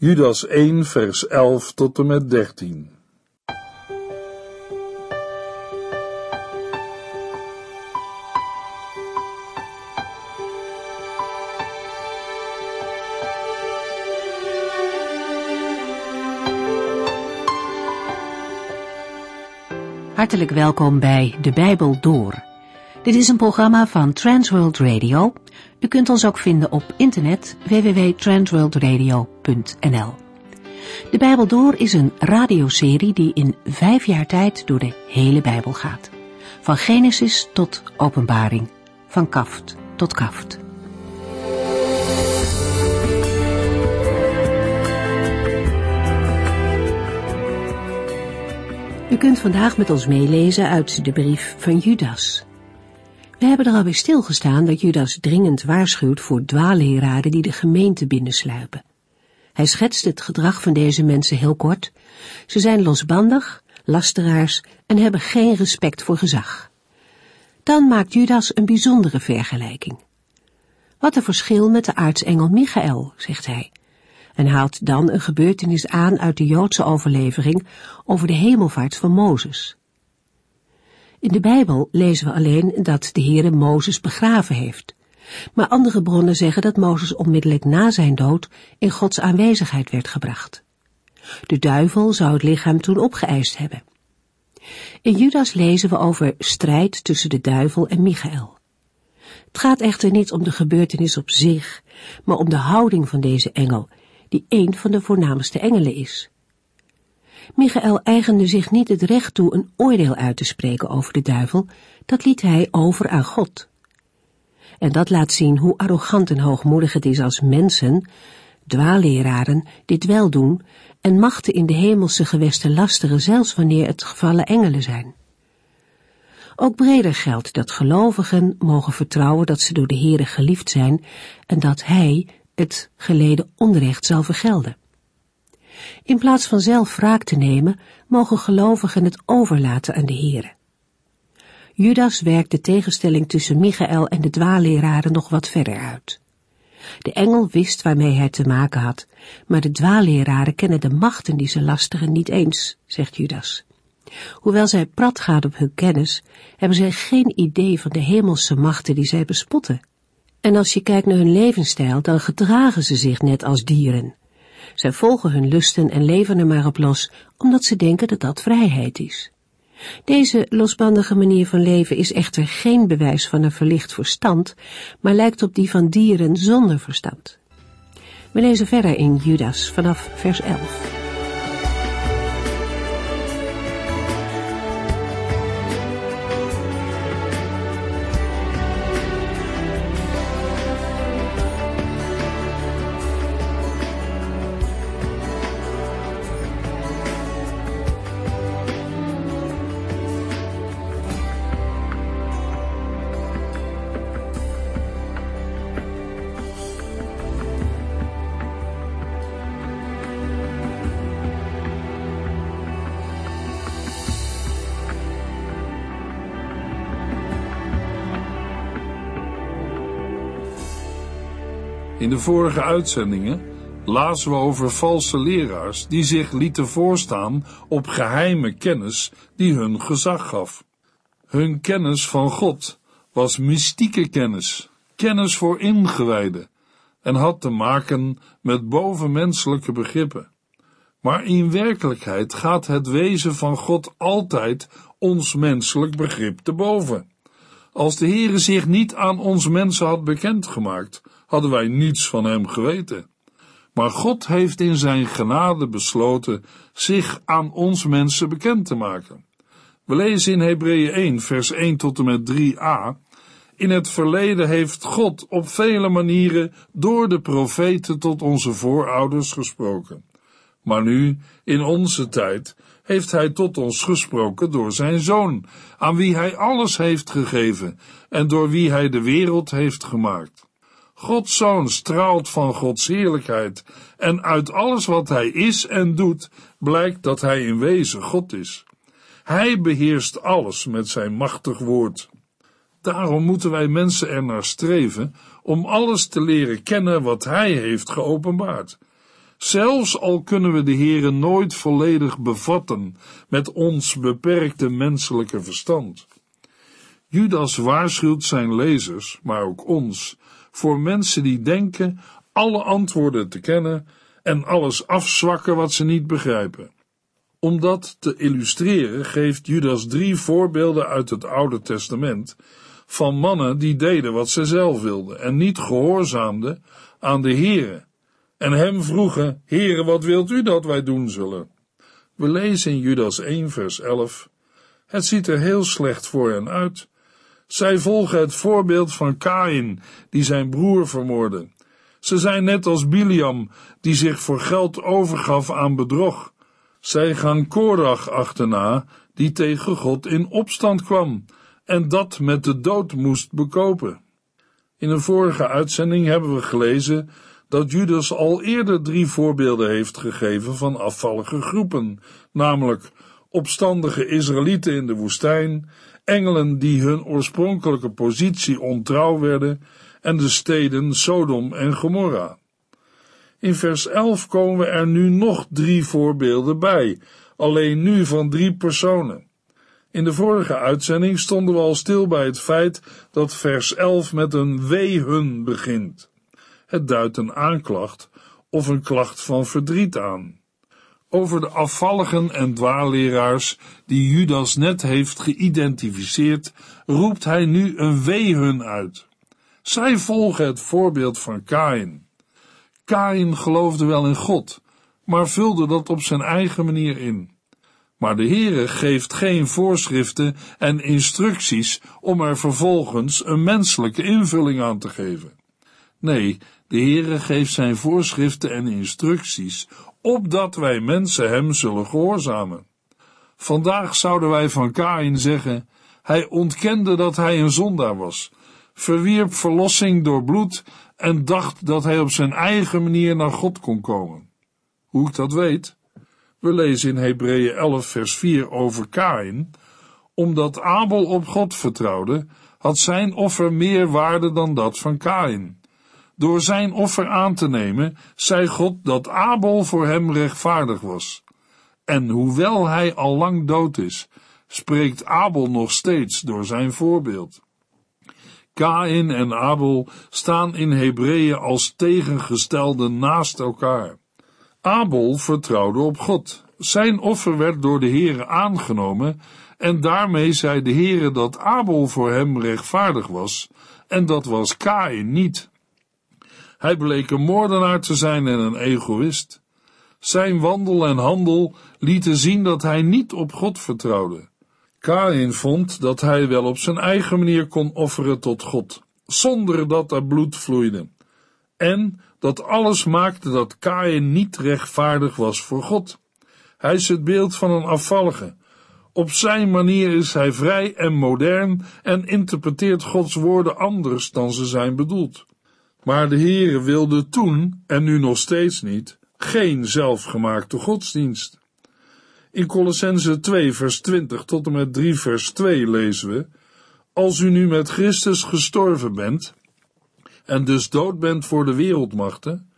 Judas 1, vers 11 tot en met 13. Hartelijk welkom bij De Bijbel Door. Dit is een programma van Transworld Radio. U kunt ons ook vinden op internet www.transworldradio.nl. De Bijbel Door is een radioserie die in vijf jaar tijd door de hele Bijbel gaat. Van Genesis tot Openbaring, van kaft tot kaft. U kunt vandaag met ons meelezen uit de brief van Judas. We hebben er alweer stilgestaan dat Judas dringend waarschuwt voor dwaalleraren die de gemeente binnensluipen. Hij schetst het gedrag van deze mensen heel kort. Ze zijn losbandig, lasteraars en hebben geen respect voor gezag. Dan maakt Judas een bijzondere vergelijking. Wat een verschil met de aartsengel Michael, zegt hij en haalt dan een gebeurtenis aan uit de Joodse overlevering over de hemelvaart van Mozes. In de Bijbel lezen we alleen dat de Heere Mozes begraven heeft, maar andere bronnen zeggen dat Mozes onmiddellijk na zijn dood in Gods aanwezigheid werd gebracht. De duivel zou het lichaam toen opgeëist hebben. In Judas lezen we over strijd tussen de duivel en Michael. Het gaat echter niet om de gebeurtenis op zich, maar om de houding van deze engel die een van de voornaamste engelen is. Michael eigende zich niet het recht toe een oordeel uit te spreken over de duivel, dat liet hij over aan God. En dat laat zien hoe arrogant en hoogmoedig het is als mensen, dwaalleraren, dit wel doen en machten in de hemelse gewesten lasteren, zelfs wanneer het gevallen engelen zijn. Ook breder geldt dat gelovigen mogen vertrouwen dat ze door de Heere geliefd zijn en dat Hij het geleden onrecht zal vergelden. In plaats van zelf wraak te nemen, mogen gelovigen het overlaten aan de Heere. Judas werkt de tegenstelling tussen Michael en de dwaalleraren nog wat verder uit. De engel wist waarmee hij te maken had, maar de dwaalleraren kennen de machten die ze lasteren niet eens, zegt Judas. Hoewel zij prat gaan op hun kennis, hebben zij geen idee van de hemelse machten die zij bespotten. En als je kijkt naar hun levensstijl, dan gedragen ze zich net als dieren. Zij volgen hun lusten en leven er maar op los, omdat ze denken dat dat vrijheid is. Deze losbandige manier van leven is echter geen bewijs van een verlicht verstand, maar lijkt op die van dieren zonder verstand. We lezen verder in Judas vanaf vers 11. De vorige uitzendingen lazen we over valse leraars die zich lieten voorstaan op geheime kennis die hun gezag gaf. Hun kennis van God was mystieke kennis, kennis voor ingewijden en had te maken met bovenmenselijke begrippen. Maar in werkelijkheid gaat het wezen van God altijd ons menselijk begrip te boven. Als de Heere zich niet aan ons mensen had bekendgemaakt, hadden wij niets van hem geweten. Maar God heeft in zijn genade besloten zich aan ons mensen bekend te maken. We lezen in Hebreeën 1, vers 1 tot en met 3a. In het verleden heeft God op vele manieren door de profeten tot onze voorouders gesproken. Maar nu, in onze tijd, heeft hij tot ons gesproken door zijn zoon, aan wie hij alles heeft gegeven en door wie hij de wereld heeft gemaakt. Gods zoon straalt van Gods heerlijkheid en uit alles wat hij is en doet blijkt dat hij in wezen God is. Hij beheerst alles met zijn machtig woord. Daarom moeten wij mensen er naar streven om alles te leren kennen wat hij heeft geopenbaard. zelfs al kunnen we de Heere nooit volledig bevatten met ons beperkte menselijke verstand. Judas waarschuwt zijn lezers, maar ook ons, voor mensen die denken alle antwoorden te kennen en alles afzwakken wat ze niet begrijpen. Om dat te illustreren geeft Judas drie voorbeelden uit het Oude Testament van mannen die deden wat ze zelf wilden en niet gehoorzaamden aan de Heere en hem vroegen, Heere, wat wilt u dat wij doen zullen? We lezen in Judas 1 vers 11, het ziet er heel slecht voor hen uit. Zij volgen het voorbeeld van Kain, die zijn broer vermoordde. Ze zijn net als Biliam, die zich voor geld overgaf aan bedrog. Zij gaan Korach achterna, die tegen God in opstand kwam en dat met de dood moest bekopen. In een vorige uitzending hebben we gelezen dat Judas al eerder drie voorbeelden heeft gegeven van afvallige groepen, namelijk opstandige Israëlieten in de woestijn, engelen die hun oorspronkelijke positie ontrouw werden en de steden Sodom en Gomorra. In vers 11 komen er nu nog drie voorbeelden bij, alleen nu van drie personen. In de vorige uitzending stonden we al stil bij het feit dat vers 11 met een wee begint. Het duidt een aanklacht of een klacht van verdriet aan. Over de afvalligen en dwaalleraars die Judas net heeft geïdentificeerd, roept hij nu een wee uit. Zij volgen het voorbeeld van Kain. Kain geloofde wel in God, maar vulde dat op zijn eigen manier in. Maar de Heere geeft geen voorschriften en instructies om er vervolgens een menselijke invulling aan te geven. Nee, de Heere geeft zijn voorschriften en instructies, opdat wij mensen hem zullen gehoorzamen. Vandaag zouden wij van Kain zeggen, hij ontkende dat hij een zondaar was, verwierp verlossing door bloed en dacht dat hij op zijn eigen manier naar God kon komen. Hoe ik dat weet? We lezen in Hebreeën 11 vers 4 over Kain, omdat Abel op God vertrouwde, had zijn offer meer waarde dan dat van Kain. Door zijn offer aan te nemen, zei God dat Abel voor hem rechtvaardig was. En hoewel hij al lang dood is, spreekt Abel nog steeds door zijn voorbeeld. Kain en Abel staan in Hebreeën als tegengestelde naast elkaar. Abel vertrouwde op God. Zijn offer werd door de Heere aangenomen en daarmee zei de Heere dat Abel voor hem rechtvaardig was en dat was Kain niet. Hij bleek een moordenaar te zijn en een egoïst. Zijn wandel en handel lieten zien dat hij niet op God vertrouwde. Kain vond dat hij wel op zijn eigen manier kon offeren tot God, zonder dat er bloed vloeide. En dat alles maakte dat Kain niet rechtvaardig was voor God. Hij is het beeld van een afvallige. Op zijn manier is hij vrij en modern en interpreteert Gods woorden anders dan ze zijn bedoeld. Maar de Heere wilde toen, en nu nog steeds niet, geen zelfgemaakte godsdienst. In Colossense 2 vers 20 tot en met 3 vers 2 lezen we, Als u nu met Christus gestorven bent, en dus dood bent voor de wereldmachten,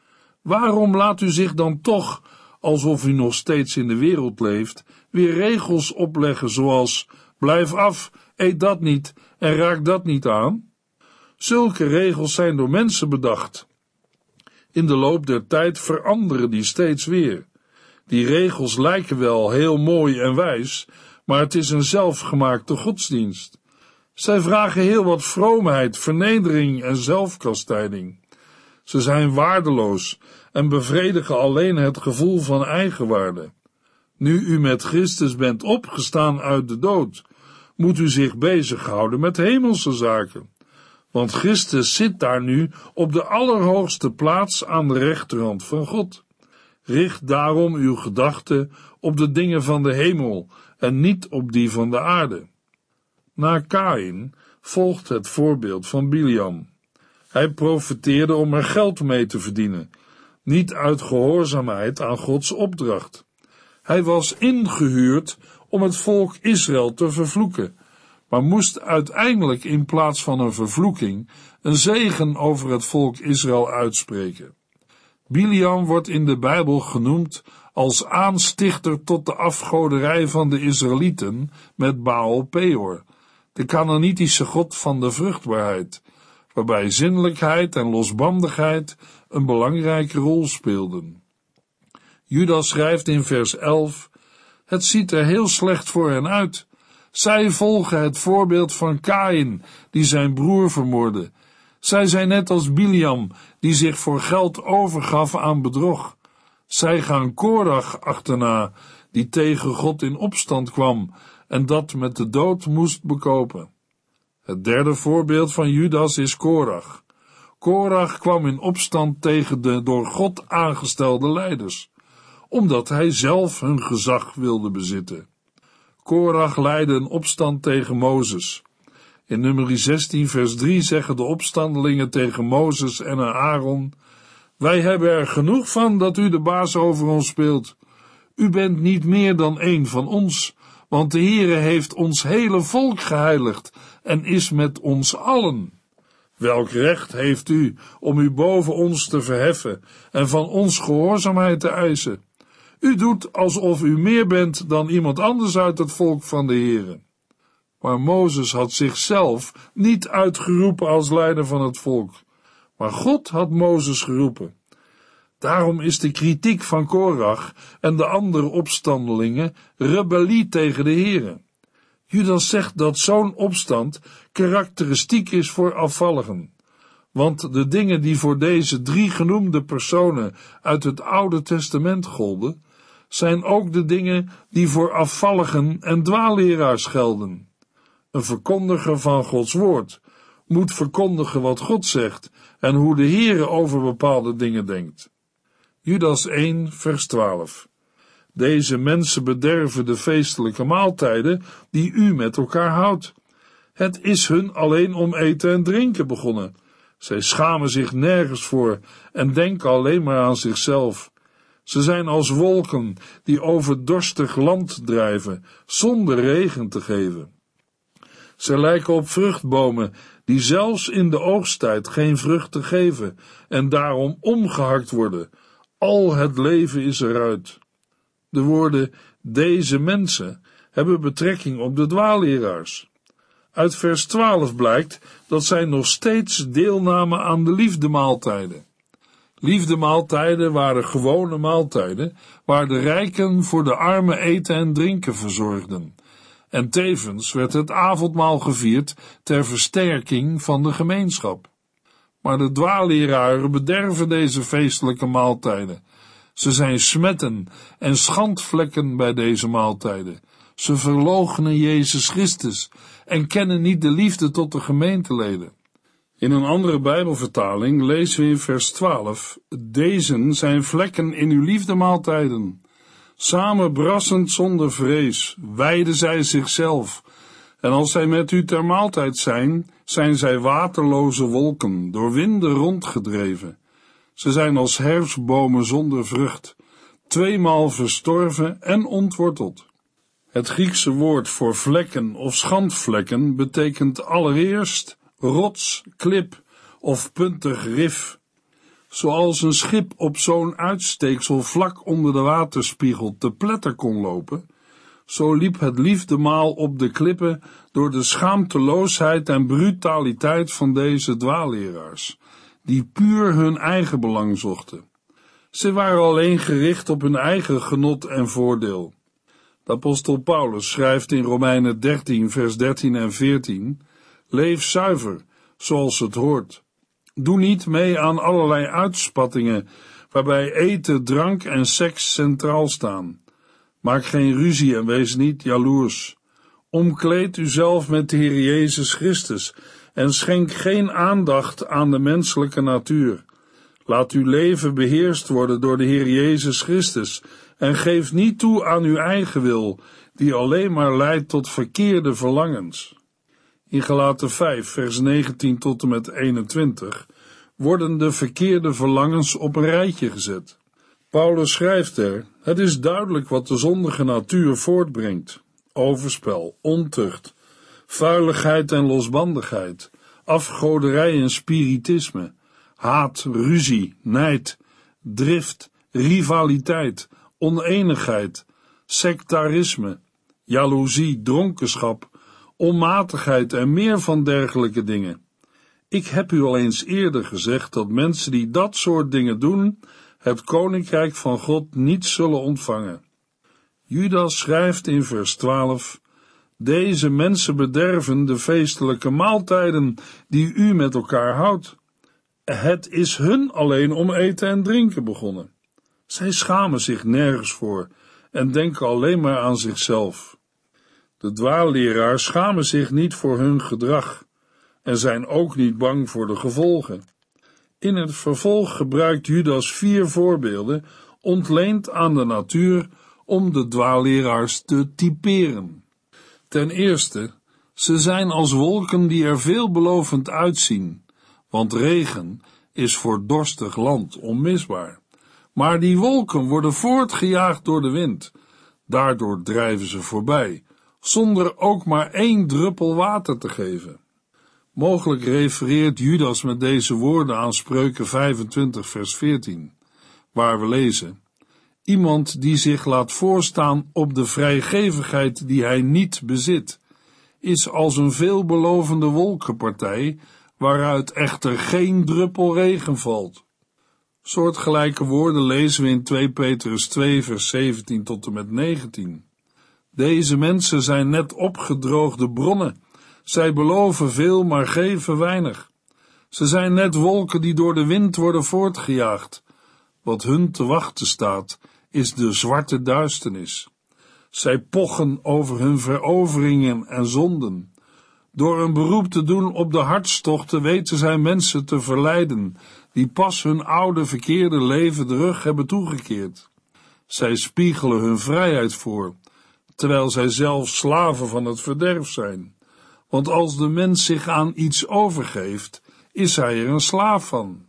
waarom laat u zich dan toch, alsof u nog steeds in de wereld leeft, weer regels opleggen zoals, blijf af, eet dat niet en raak dat niet aan? Zulke regels zijn door mensen bedacht. In de loop der tijd veranderen die steeds weer. Die regels lijken wel heel mooi en wijs, maar het is een zelfgemaakte godsdienst. Zij vragen heel wat vroomheid, vernedering en zelfkastijding. Ze zijn waardeloos en bevredigen alleen het gevoel van eigenwaarde. Nu u met Christus bent opgestaan uit de dood, moet u zich bezighouden met hemelse zaken want Christus zit daar nu op de allerhoogste plaats aan de rechterhand van God. Richt daarom uw gedachten op de dingen van de hemel en niet op die van de aarde. Na Kain volgt het voorbeeld van Biliam. Hij profeteerde om er geld mee te verdienen, niet uit gehoorzaamheid aan Gods opdracht. Hij was ingehuurd om het volk Israël te vervloeken maar moest uiteindelijk in plaats van een vervloeking een zegen over het volk Israël uitspreken. Biliam wordt in de Bijbel genoemd als aanstichter tot de afgoderij van de Israëlieten met Baal Peor, de Canaanitische god van de vruchtbaarheid, waarbij zinnelijkheid en losbandigheid een belangrijke rol speelden. Judas schrijft in vers 11: Het ziet er heel slecht voor hen uit. Zij volgen het voorbeeld van Kain, die zijn broer vermoordde. Zij zijn net als Biliam, die zich voor geld overgaf aan bedrog. Zij gaan Korach achterna, die tegen God in opstand kwam en dat met de dood moest bekopen. Het derde voorbeeld van Judas is Korach. Korach kwam in opstand tegen de door God aangestelde leiders, omdat hij zelf hun gezag wilde bezitten. Korach leidde een opstand tegen Mozes. In nummer 16 vers 3 zeggen de opstandelingen tegen Mozes en Aaron, wij hebben er genoeg van dat u de baas over ons speelt. U bent niet meer dan een van ons, want de Heere heeft ons hele volk geheiligd en is met ons allen. Welk recht heeft u om u boven ons te verheffen en van ons gehoorzaamheid te eisen? U doet alsof u meer bent dan iemand anders uit het volk van de Heere. Maar Mozes had zichzelf niet uitgeroepen als leider van het volk, maar God had Mozes geroepen. Daarom is de kritiek van Korach en de andere opstandelingen rebellie tegen de Heere. Judas zegt dat zo'n opstand karakteristiek is voor afvalligen. Want de dingen die voor deze drie genoemde personen uit het Oude Testament golden, zijn ook de dingen die voor afvalligen en dwaalleraars gelden. Een verkondiger van Gods woord moet verkondigen wat God zegt en hoe de Heere over bepaalde dingen denkt. Judas 1, vers 12. Deze mensen bederven de feestelijke maaltijden die u met elkaar houdt. Het is hun alleen om eten en drinken begonnen. Zij schamen zich nergens voor en denken alleen maar aan zichzelf. Ze zijn als wolken die over dorstig land drijven, zonder regen te geven. Ze lijken op vruchtbomen die zelfs in de oogsttijd geen vruchten geven en daarom omgehakt worden. Al het leven is eruit. De woorden deze mensen hebben betrekking op de dwaalleraars. Uit vers 12 blijkt dat zij nog steeds deelnamen aan de liefdemaaltijden. Liefdemaaltijden waren gewone maaltijden waar de rijken voor de armen eten en drinken verzorgden. En tevens werd het avondmaal gevierd ter versterking van de gemeenschap. Maar de dwaalleraren bederven deze feestelijke maaltijden. Ze zijn smetten en schandvlekken bij deze maaltijden. Ze verloochenen Jezus Christus en kennen niet de liefde tot de gemeenteleden. In een andere Bijbelvertaling lezen we in vers 12: Deze zijn vlekken in uw liefdemaaltijden. Samen brassend zonder vrees, wijden zij zichzelf. En als zij met u ter maaltijd zijn, zijn zij waterloze wolken, door winden rondgedreven. Ze zijn als herfstbomen zonder vrucht, tweemaal verstorven en ontworteld. Het Griekse woord voor vlekken of schandvlekken betekent allereerst rots, klip of puntig rif. Zoals een schip op zo'n uitsteeksel vlak onder de waterspiegel te pletter kon lopen, zo liep het liefdemaal op de klippen door de schaamteloosheid en brutaliteit van deze dwaalleraars, die puur hun eigen belang zochten. Ze waren alleen gericht op hun eigen genot en voordeel. De apostel Paulus schrijft in Romeinen 13, vers 13 en 14, Leef zuiver, zoals het hoort. Doe niet mee aan allerlei uitspattingen, waarbij eten, drank en seks centraal staan. Maak geen ruzie en wees niet jaloers. Omkleed uzelf met de Heer Jezus Christus en schenk geen aandacht aan de menselijke natuur. Laat uw leven beheerst worden door de Heer Jezus Christus en geef niet toe aan uw eigen wil, die alleen maar leidt tot verkeerde verlangens. In Galaten 5, vers 19 tot en met 21 worden de verkeerde verlangens op een rijtje gezet. Paulus schrijft er: Het is duidelijk wat de zondige natuur voortbrengt: overspel, ontucht, vuiligheid en losbandigheid, afgoderij en spiritisme, haat, ruzie, nijd, drift, rivaliteit, oneenigheid, sectarisme, jaloezie, dronkenschap, onmatigheid en meer van dergelijke dingen. Ik heb u al eens eerder gezegd dat mensen die dat soort dingen doen, het koninkrijk van God niet zullen ontvangen. Judas schrijft in vers 12: Deze mensen bederven de feestelijke maaltijden die u met elkaar houdt. Het is hun alleen om eten en drinken begonnen. Zij schamen zich nergens voor en denken alleen maar aan zichzelf. De dwaalleraars schamen zich niet voor hun gedrag en zijn ook niet bang voor de gevolgen. In het vervolg gebruikt Judas vier voorbeelden, ontleend aan de natuur, om de dwaalleraars te typeren. Ten eerste, ze zijn als wolken die er veelbelovend uitzien, want regen is voor dorstig land onmisbaar. Maar die wolken worden voortgejaagd door de wind. Daardoor drijven ze voorbij, zonder ook maar één druppel water te geven. Mogelijk refereert Judas met deze woorden aan Spreuken 25 vers 14, waar we lezen Iemand die zich laat voorstaan op de vrijgevigheid die hij niet bezit, is als een veelbelovende wolkenpartij, waaruit echter geen druppel regen valt. Soortgelijke woorden lezen we in 2 Petrus 2 vers 17 tot en met 19. Deze mensen zijn net opgedroogde bronnen. Zij beloven veel, maar geven weinig. Ze zijn net wolken die door de wind worden voortgejaagd. Wat hun te wachten staat, is de zwarte duisternis. Zij pochen over hun veroveringen en zonden. Door een beroep te doen op de hartstochten weten zij mensen te verleiden, die pas hun oude verkeerde leven de rug hebben toegekeerd. Zij spiegelen hun vrijheid voor, terwijl zij zelf slaven van het verderf zijn. Want als de mens zich aan iets overgeeft, is hij er een slaaf van.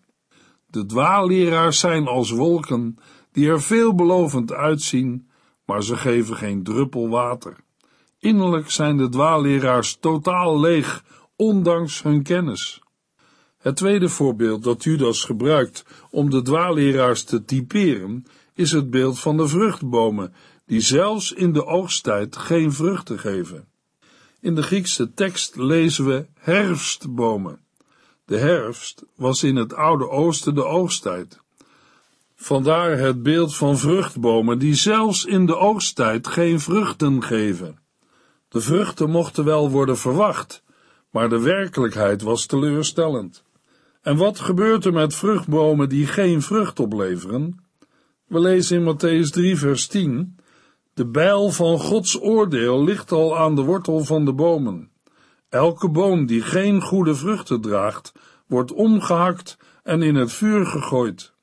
De dwaalleraars zijn als wolken die er veelbelovend uitzien, maar ze geven geen druppel water. Innerlijk zijn de dwaalleraars totaal leeg, ondanks hun kennis. Het tweede voorbeeld dat Judas gebruikt om de dwaalleraars te typeren, is het beeld van de vruchtbomen, die zelfs in de oogsttijd geen vruchten geven. In de Griekse tekst lezen we herfstbomen. De herfst was in het Oude Oosten de oogsttijd. Vandaar het beeld van vruchtbomen die zelfs in de oogsttijd geen vruchten geven. De vruchten mochten wel worden verwacht, maar de werkelijkheid was teleurstellend. En wat gebeurt er met vruchtbomen die geen vrucht opleveren? We lezen in Matthäus 3, vers 10: De bijl van Gods oordeel ligt al aan de wortel van de bomen. Elke boom die geen goede vruchten draagt, wordt omgehakt en in het vuur gegooid.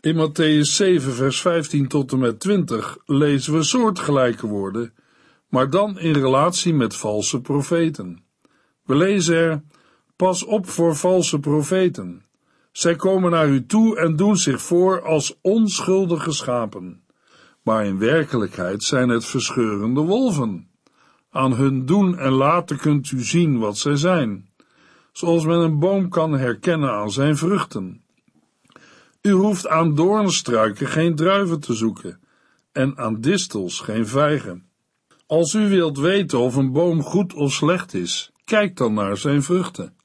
In Matthäus 7, vers 15 tot en met 20 lezen we soortgelijke woorden, maar dan in relatie met valse profeten. We lezen er: Pas op voor valse profeten. Zij komen naar u toe en doen zich voor als onschuldige schapen, maar in werkelijkheid zijn het verscheurende wolven. Aan hun doen en laten kunt u zien wat zij zijn, zoals men een boom kan herkennen aan zijn vruchten. U hoeft aan doornstruiken geen druiven te zoeken en aan distels geen vijgen. Als u wilt weten of een boom goed of slecht is, kijk dan naar zijn vruchten.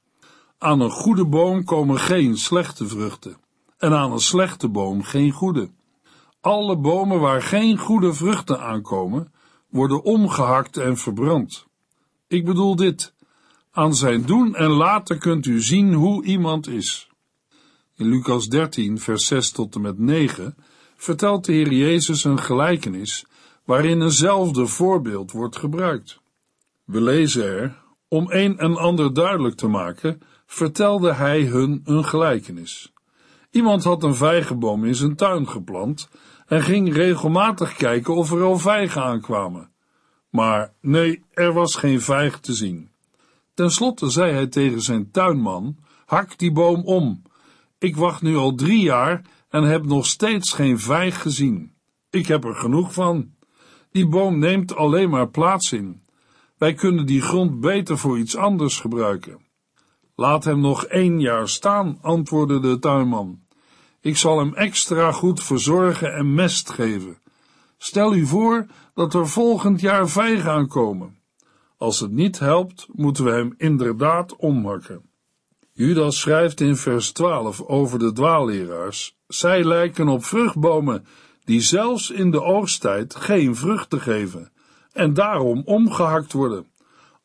Aan een goede boom komen geen slechte vruchten en aan een slechte boom geen goede. Alle bomen waar geen goede vruchten aankomen, worden omgehakt en verbrand. Ik bedoel dit. Aan zijn doen en laten kunt u zien hoe iemand is. In Lucas 13, vers 6 tot en met 9 vertelt de Heer Jezus een gelijkenis waarin eenzelfde voorbeeld wordt gebruikt. We lezen er, om een en ander duidelijk te maken, vertelde hij hun een gelijkenis. Iemand had een vijgenboom in zijn tuin geplant en ging regelmatig kijken of er al vijgen aankwamen. Maar nee, er was geen vijg te zien. Ten slotte zei hij tegen zijn tuinman: Hak die boom om. Ik wacht nu al drie jaar en heb nog steeds geen vijg gezien. Ik heb er genoeg van. Die boom neemt alleen maar plaats in. Wij kunnen die grond beter voor iets anders gebruiken. Laat hem nog één jaar staan, antwoordde de tuinman. Ik zal hem extra goed verzorgen en mest geven. Stel u voor dat er volgend jaar vijgen aankomen. Als het niet helpt, moeten we hem inderdaad omhakken. Judas schrijft in vers 12 over de dwaalleraars. Zij lijken op vruchtbomen die zelfs in de oogsttijd geen vruchten geven en daarom omgehakt worden.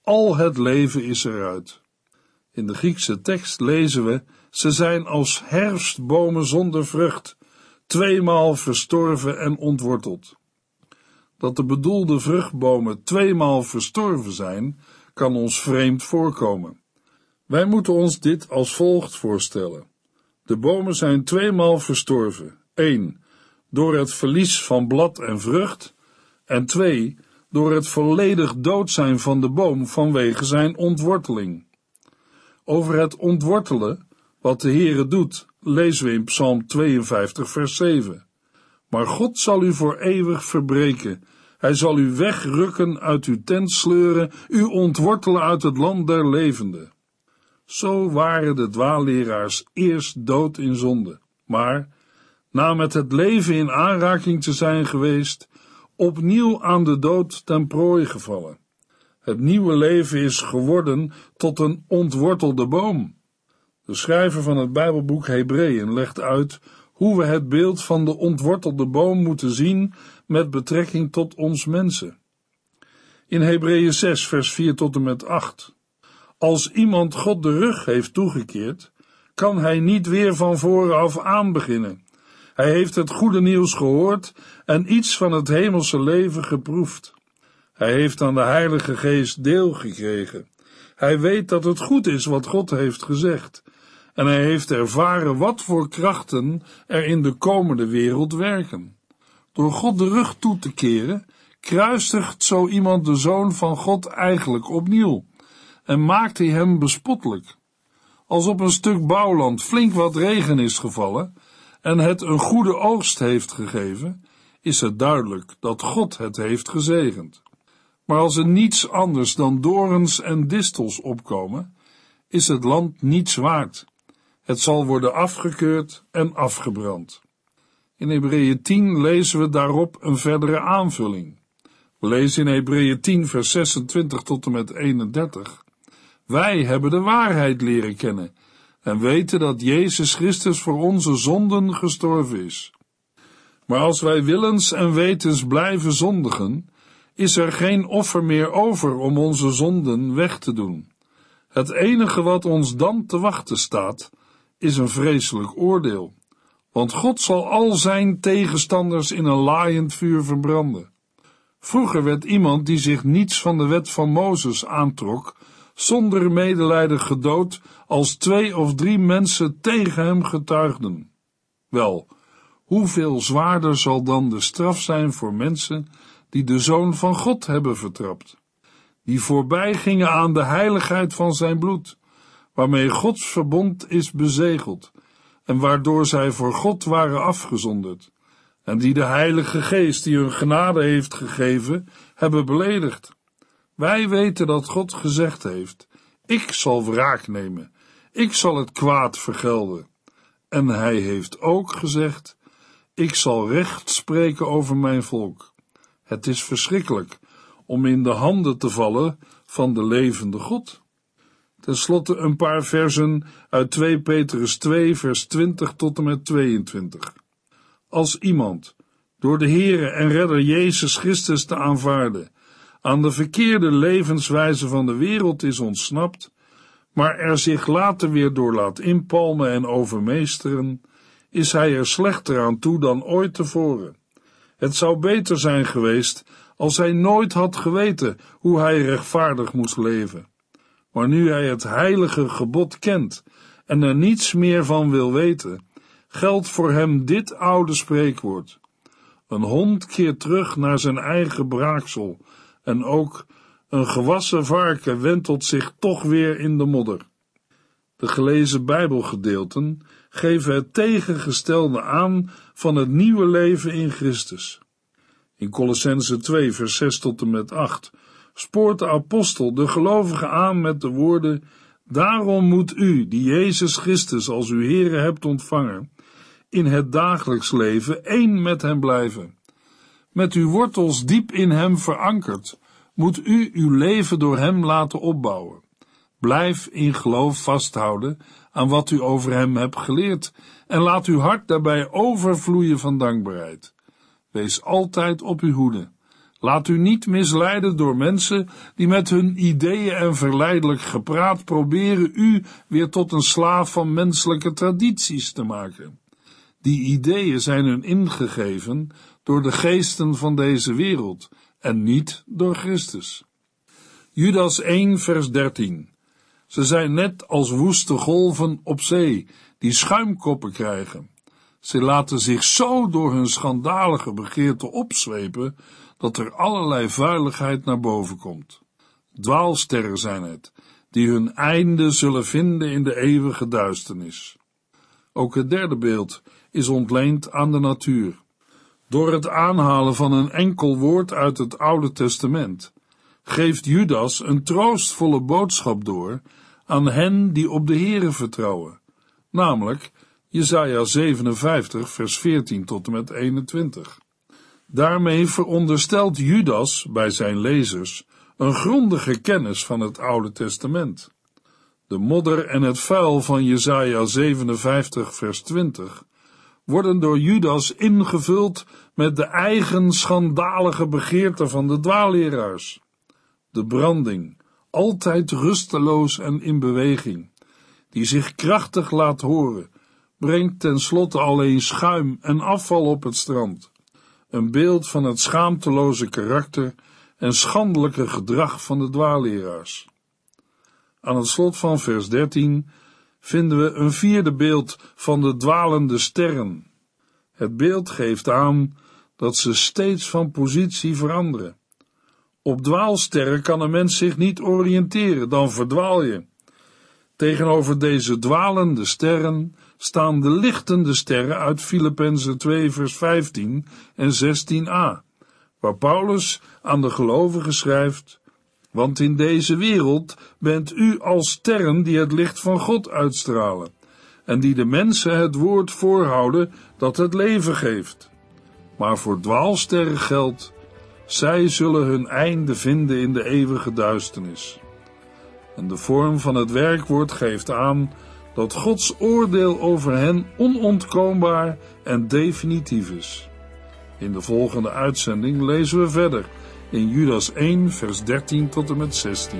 Al het leven is eruit. In de Griekse tekst lezen we: ze zijn als herfstbomen zonder vrucht, tweemaal verstorven en ontworteld. Dat de bedoelde vruchtbomen tweemaal verstorven zijn, kan ons vreemd voorkomen. Wij moeten ons dit als volgt voorstellen. De bomen zijn tweemaal verstorven. 1. Door het verlies van blad en vrucht. En 2. Door het volledig dood zijn van de boom vanwege zijn ontworteling. Over het ontwortelen, wat de Heere doet, lezen we in Psalm 52 vers 7. Maar God zal u voor eeuwig verbreken. Hij zal u wegrukken uit uw tent sleuren, u ontwortelen uit het land der levenden. Zo waren de dwaalleraars eerst dood in zonde, maar, na met het leven in aanraking te zijn geweest, opnieuw aan de dood ten prooi gevallen. Het nieuwe leven is geworden tot een ontwortelde boom. De schrijver van het Bijbelboek Hebreeën legt uit hoe we het beeld van de ontwortelde boom moeten zien met betrekking tot ons mensen. In Hebreeën 6, vers 4 tot en met 8. Als iemand God de rug heeft toegekeerd, kan hij niet weer van voren af aan beginnen. Hij heeft het goede nieuws gehoord en iets van het hemelse leven geproefd. Hij heeft aan de Heilige Geest deel gekregen. Hij weet dat het goed is wat God heeft gezegd. En hij heeft ervaren wat voor krachten er in de komende wereld werken. Door God de rug toe te keren, kruisigt zo iemand de zoon van God eigenlijk opnieuw en maakt hij hem bespottelijk. Als op een stuk bouwland flink wat regen is gevallen en het een goede oogst heeft gegeven, is het duidelijk dat God het heeft gezegend. Maar als er niets anders dan dorens en distels opkomen, is het land niets waard. Het zal worden afgekeurd en afgebrand. In Hebreeën 10 lezen we daarop een verdere aanvulling. We lezen in Hebreeën 10 vers 26 tot en met 31. Wij hebben de waarheid leren kennen en weten dat Jezus Christus voor onze zonden gestorven is. Maar als wij willens en wetens blijven zondigen, is er geen offer meer over om onze zonden weg te doen. Het enige wat ons dan te wachten staat, is een vreselijk oordeel, want God zal al zijn tegenstanders in een laaiend vuur verbranden. Vroeger werd iemand die zich niets van de wet van Mozes aantrok, zonder medelijden gedood als twee of drie mensen tegen hem getuigden. Wel, hoeveel zwaarder zal dan de straf zijn voor mensen die de Zoon van God hebben vertrapt, die voorbij gingen aan de heiligheid van zijn bloed, waarmee Gods verbond is bezegeld en waardoor zij voor God waren afgezonderd, en die de Heilige Geest die hun genade heeft gegeven, hebben beledigd. Wij weten dat God gezegd heeft, ik zal wraak nemen, ik zal het kwaad vergelden. En hij heeft ook gezegd, ik zal recht spreken over mijn volk. Het is verschrikkelijk om in de handen te vallen van de levende God. Ten slotte een paar versen uit 2 Petrus 2, vers 20 tot en met 22. Als iemand, door de Heere en Redder Jezus Christus te aanvaarden, aan de verkeerde levenswijze van de wereld is ontsnapt, maar er zich later weer door laat inpalmen en overmeesteren, is hij er slechter aan toe dan ooit tevoren. Het zou beter zijn geweest als hij nooit had geweten hoe hij rechtvaardig moest leven. Maar nu hij het heilige gebod kent en er niets meer van wil weten, geldt voor hem dit oude spreekwoord. Een hond keert terug naar zijn eigen braaksel en ook een gewassen varken wentelt zich toch weer in de modder. De gelezen Bijbelgedeelten geven het tegengestelde aan van het nieuwe leven in Christus. In Colossense 2, vers 6 tot en met 8 spoort de apostel de gelovigen aan met de woorden: Daarom moet u, die Jezus Christus als uw Heere hebt ontvangen, in het dagelijks leven één met hem blijven. Met uw wortels diep in hem verankerd, moet u uw leven door hem laten opbouwen. Blijf in geloof vasthouden aan wat u over hem hebt geleerd en laat uw hart daarbij overvloeien van dankbaarheid. Wees altijd op uw hoede. Laat u niet misleiden door mensen die met hun ideeën en verleidelijk gepraat proberen u weer tot een slaaf van menselijke tradities te maken. Die ideeën zijn hun ingegeven door de geesten van deze wereld en niet door Christus. Judas 1 vers 13 Ze zijn net als woeste golven op zee, die schuimkoppen krijgen. Ze laten zich zo door hun schandalige begeerte opzwepen, dat er allerlei vuiligheid naar boven komt. Dwaalsterren zijn het, die hun einde zullen vinden in de eeuwige duisternis. Ook het derde beeld is ontleend aan de natuur. Door het aanhalen van een enkel woord uit het Oude Testament geeft Judas een troostvolle boodschap door aan hen die op de Here vertrouwen, namelijk Jesaja 57 vers 14 tot en met 21. Daarmee veronderstelt Judas bij zijn lezers een grondige kennis van het Oude Testament. De modder en het vuil van Jesaja 57 vers 20 worden door Judas ingevuld met de eigen schandalige begeerten van de dwaalleraars. De branding, altijd rusteloos en in beweging, die zich krachtig laat horen, brengt tenslotte alleen schuim en afval op het strand. Een beeld van het schaamteloze karakter en schandelijke gedrag van de dwaalleraars. Aan het slot van vers 13 vinden we een vierde beeld van de dwalende sterren. Het beeld geeft aan dat ze steeds van positie veranderen. Op dwaalsterren kan een mens zich niet oriënteren, dan verdwaal je. Tegenover deze dwalende sterren staan de lichtende sterren uit Filippenzen 2 vers 15 en 16a, waar Paulus aan de gelovigen schrijft, want in deze wereld bent u als sterren die het licht van God uitstralen, en die de mensen het woord voorhouden dat het leven geeft. Maar voor dwaalsterren geldt, zij zullen hun einde vinden in de eeuwige duisternis. En de vorm van het werkwoord geeft aan dat Gods oordeel over hen onontkoombaar en definitief is. In de volgende uitzending lezen we verder in Judas 1, vers 13 tot en met 16.